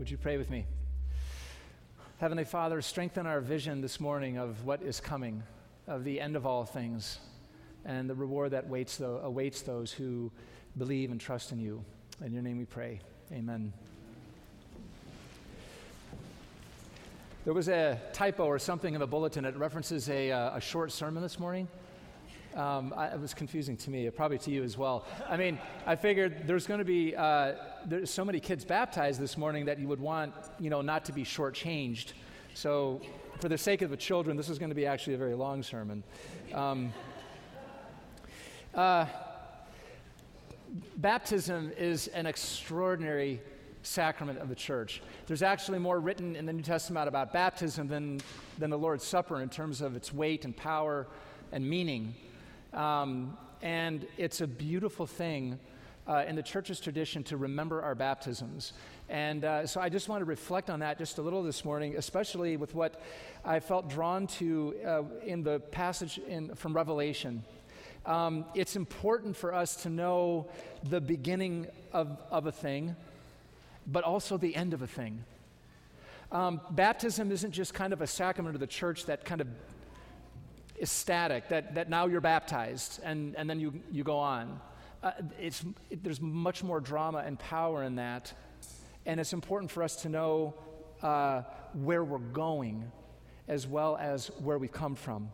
Would you pray with me? Heavenly Father, strengthen our vision this morning of what is coming, of the end of all things, and the reward that waits awaits those who believe and trust in you. In your name we pray. Amen. There was a typo or something in the bulletin. It references a, uh, a short sermon this morning. Um, I, it was confusing to me, probably to you as well. I mean, I figured there's going to be uh, there's so many kids baptized this morning that you would want, you know, not to be shortchanged. So, for the sake of the children, this is going to be actually a very long sermon. Um, uh, baptism is an extraordinary sacrament of the church. There's actually more written in the New Testament about baptism than, than the Lord's Supper in terms of its weight and power and meaning. Um, and it's a beautiful thing uh, in the church's tradition to remember our baptisms. And uh, so I just want to reflect on that just a little this morning, especially with what I felt drawn to uh, in the passage in, from Revelation. Um, it's important for us to know the beginning of, of a thing, but also the end of a thing. Um, baptism isn't just kind of a sacrament of the church that kind of is static, that, that now you're baptized and, and then you, you go on. Uh, it's, it, there's much more drama and power in that. And it's important for us to know uh, where we're going as well as where we've come from.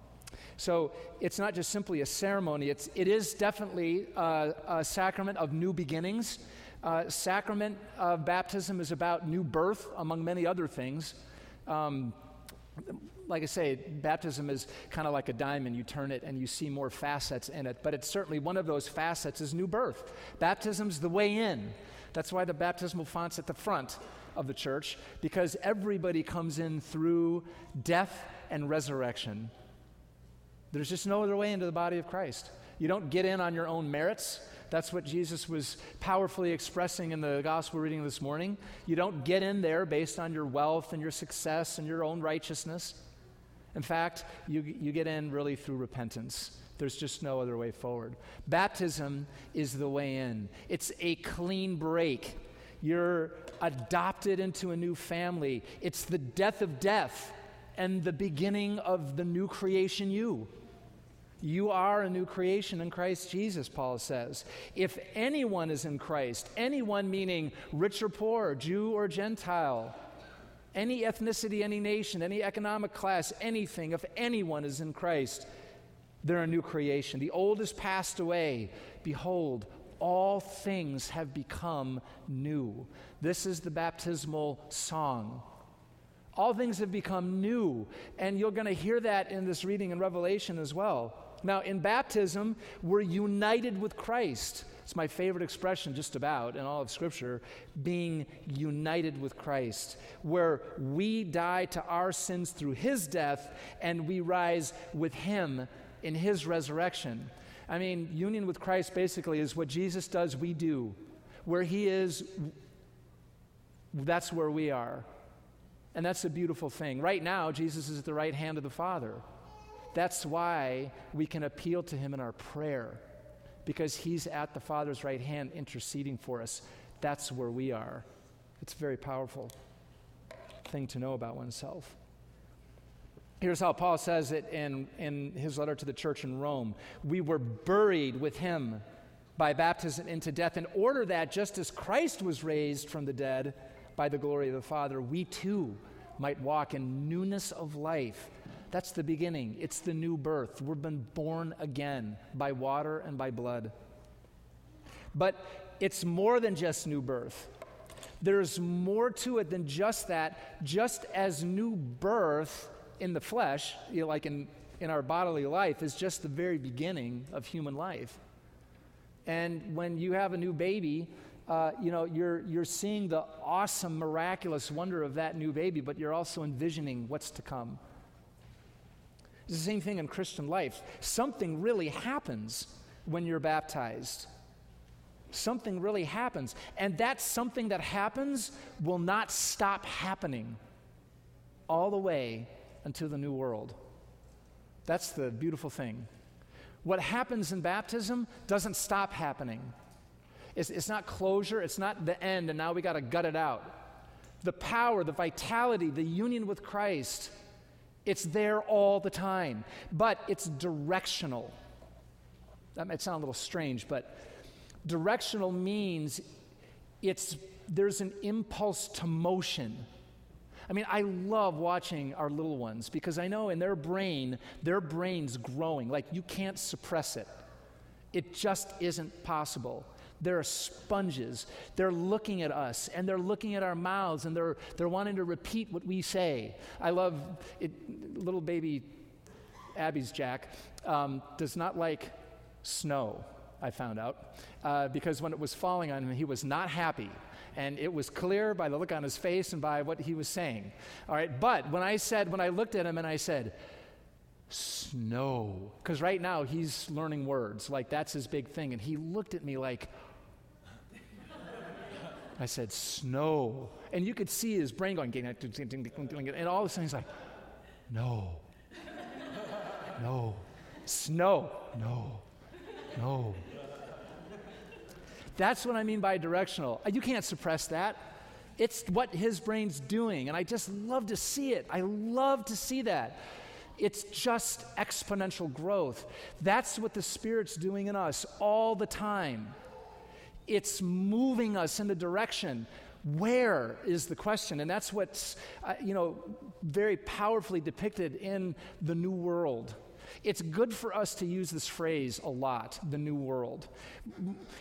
So it's not just simply a ceremony, it's, it is definitely a, a sacrament of new beginnings. Uh, sacrament of baptism is about new birth, among many other things. Um, like I say, baptism is kind of like a diamond. You turn it and you see more facets in it. But it's certainly one of those facets is new birth. Baptism's the way in. That's why the baptismal font's at the front of the church, because everybody comes in through death and resurrection. There's just no other way into the body of Christ. You don't get in on your own merits. That's what Jesus was powerfully expressing in the gospel reading this morning. You don't get in there based on your wealth and your success and your own righteousness. In fact, you, you get in really through repentance. There's just no other way forward. Baptism is the way in, it's a clean break. You're adopted into a new family. It's the death of death and the beginning of the new creation you. You are a new creation in Christ Jesus, Paul says. If anyone is in Christ, anyone meaning rich or poor, Jew or Gentile, any ethnicity, any nation, any economic class, anything, if anyone is in Christ, they're a new creation. The old has passed away. Behold, all things have become new. This is the baptismal song. All things have become new. And you're going to hear that in this reading in Revelation as well. Now, in baptism, we're united with Christ. It's my favorite expression, just about, in all of Scripture being united with Christ, where we die to our sins through His death and we rise with Him in His resurrection. I mean, union with Christ basically is what Jesus does, we do. Where He is, that's where we are. And that's a beautiful thing. Right now, Jesus is at the right hand of the Father. That's why we can appeal to him in our prayer, because he's at the Father's right hand interceding for us. That's where we are. It's a very powerful thing to know about oneself. Here's how Paul says it in, in his letter to the church in Rome We were buried with him by baptism into death, in order that just as Christ was raised from the dead by the glory of the Father, we too might walk in newness of life. That's the beginning. It's the new birth. We've been born again by water and by blood. But it's more than just new birth. There's more to it than just that. Just as new birth in the flesh, you know, like in, in our bodily life, is just the very beginning of human life. And when you have a new baby, uh, you know, you're, you're seeing the awesome, miraculous wonder of that new baby, but you're also envisioning what's to come. It's the same thing in Christian life. Something really happens when you're baptized. Something really happens. And that something that happens will not stop happening all the way until the new world. That's the beautiful thing. What happens in baptism doesn't stop happening. It's, it's not closure, it's not the end, and now we got to gut it out. the power, the vitality, the union with Christ, it's there all the time. But it's directional. That might sound a little strange, but directional means it's there's an impulse to motion. I mean, I love watching our little ones because I know in their brain, their brain's growing. Like you can't suppress it. It just isn't possible. They're sponges. They're looking at us and they're looking at our mouths and they're, they're wanting to repeat what we say. I love it. Little baby Abby's Jack um, does not like snow, I found out, uh, because when it was falling on him, he was not happy. And it was clear by the look on his face and by what he was saying. All right, but when I said, when I looked at him and I said, snow, because right now he's learning words, like that's his big thing. And he looked at me like, I said, snow. And you could see his brain going, and all of a sudden he's like, no, no, snow, no, no. That's what I mean by directional. Uh, you can't suppress that. It's what his brain's doing. And I just love to see it. I love to see that. It's just exponential growth. That's what the Spirit's doing in us all the time. It's moving us in the direction. Where is the question? And that's what's, uh, you know, very powerfully depicted in the New World. It's good for us to use this phrase a lot, the new world.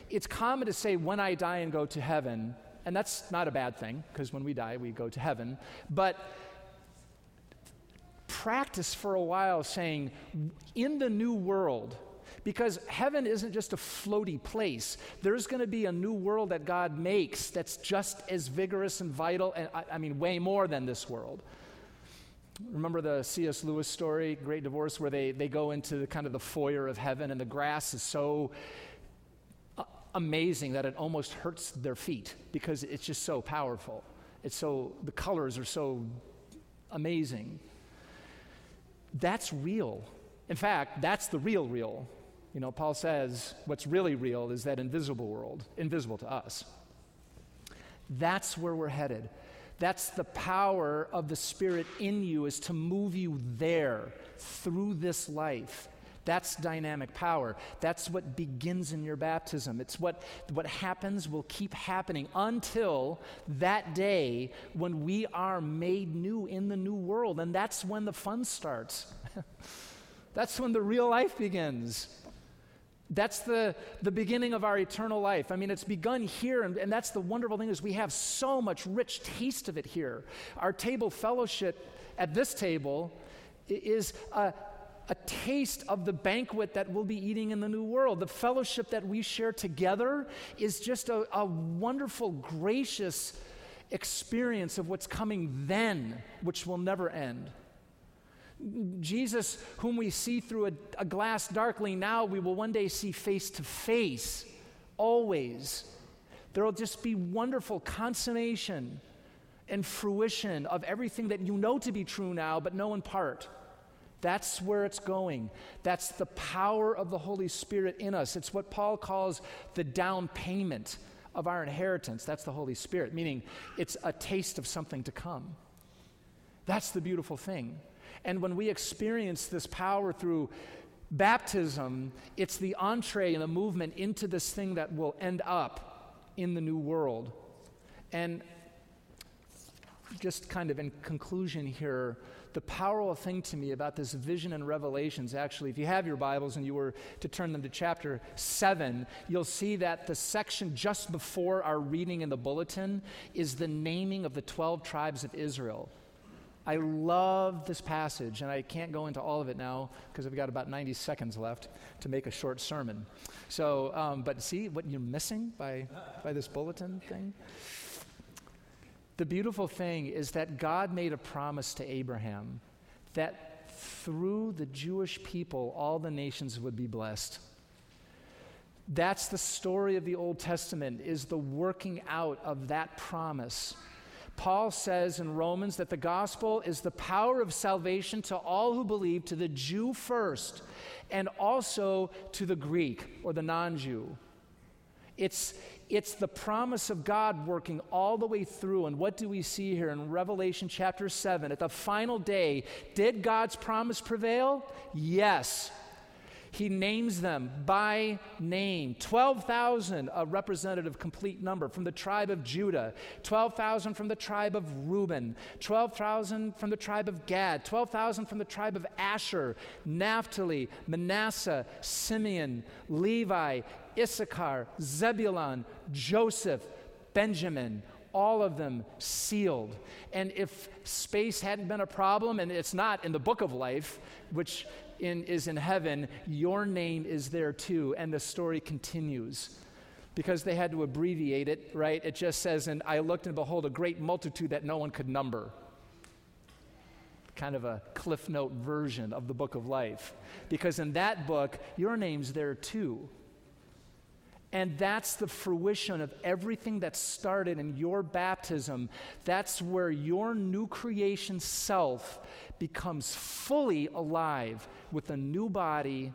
It's common to say, when I die and go to heaven, and that's not a bad thing, because when we die, we go to heaven. But practice for a while saying, in the new world, because heaven isn't just a floaty place. There's going to be a new world that God makes that's just as vigorous and vital, and I, I mean, way more than this world. Remember the C.S. Lewis story, Great Divorce, where they, they go into the, kind of the foyer of heaven and the grass is so uh, amazing that it almost hurts their feet because it's just so powerful. It's so, the colors are so amazing. That's real. In fact, that's the real, real. You know, Paul says what's really real is that invisible world, invisible to us. That's where we're headed. That's the power of the Spirit in you, is to move you there through this life. That's dynamic power. That's what begins in your baptism. It's what, what happens will keep happening until that day when we are made new in the new world. And that's when the fun starts. that's when the real life begins. That's the, the beginning of our eternal life. I mean, it's begun here, and, and that's the wonderful thing is we have so much rich taste of it here. Our table fellowship at this table is a, a taste of the banquet that we'll be eating in the new world. The fellowship that we share together is just a, a wonderful, gracious experience of what's coming then, which will never end. Jesus, whom we see through a, a, glass darkly now, we will one day see face to face, always. There will just be wonderful consummation and fruition of everything that you know to be true now, but know in part. That's where it's going. That's the power of the Holy Spirit in us. It's what Paul calls the down payment of our inheritance. That's the Holy Spirit, meaning it's a taste of something to come. That's the beautiful thing. And when we experience this power through baptism, it's the entree and the movement into this thing that will end up in the new world. And just kind of in conclusion here, the powerful thing to me about this vision and revelations, actually, if you have your Bibles and you were to turn them to chapter 7, you'll see that the section just before our reading in the bulletin is the naming of the 12 tribes of Israel. I love this passage, and I can't go into all of it now because I've got about 90 seconds left to make a short sermon. So, um, but see what you're missing by, by this bulletin thing? The beautiful thing is that God made a promise to Abraham that through the Jewish people, all the nations would be blessed. That's the story of the Old Testament, is the working out of that promise Paul says in Romans that the gospel is the power of salvation to all who believe, to the Jew first, and also to the Greek or the non Jew. It's, it's the promise of God working all the way through. And what do we see here in Revelation chapter 7? At the final day, did God's promise prevail? Yes. He names them by name. 12,000, a representative complete number from the tribe of Judah, 12,000 from the tribe of Reuben, 12,000 from the tribe of Gad, 12,000 from the tribe of Asher, Naphtali, Manasseh, Simeon, Levi, Issachar, Zebulun, Joseph, Benjamin, all of them sealed. And if space hadn't been a problem, and it's not in the book of life, which in, is in heaven, your name is there too. And the story continues. Because they had to abbreviate it, right? It just says, And I looked and behold a great multitude that no one could number. Kind of a cliff note version of the book of life. Because in that book, your name's there too. And that's the fruition of everything that started in your baptism. That's where your new creation self becomes fully alive with a new body,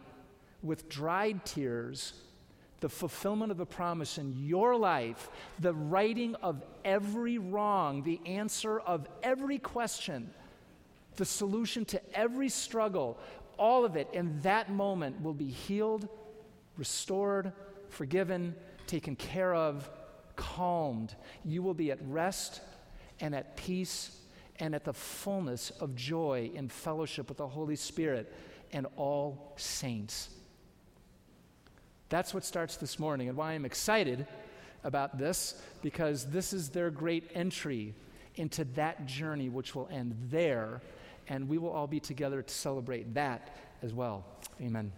with dried tears, the fulfillment of the promise in your life, the righting of every wrong, the answer of every question, the solution to every struggle, all of it in that moment will be healed, restored, forgiven, taken care of, calmed. You will be at rest and at peace and at the fullness of joy in fellowship with the Holy Spirit and all saints. That's what starts this morning, and why I'm excited about this, because this is their great entry into that journey, which will end there, and we will all be together to celebrate that as well. Amen.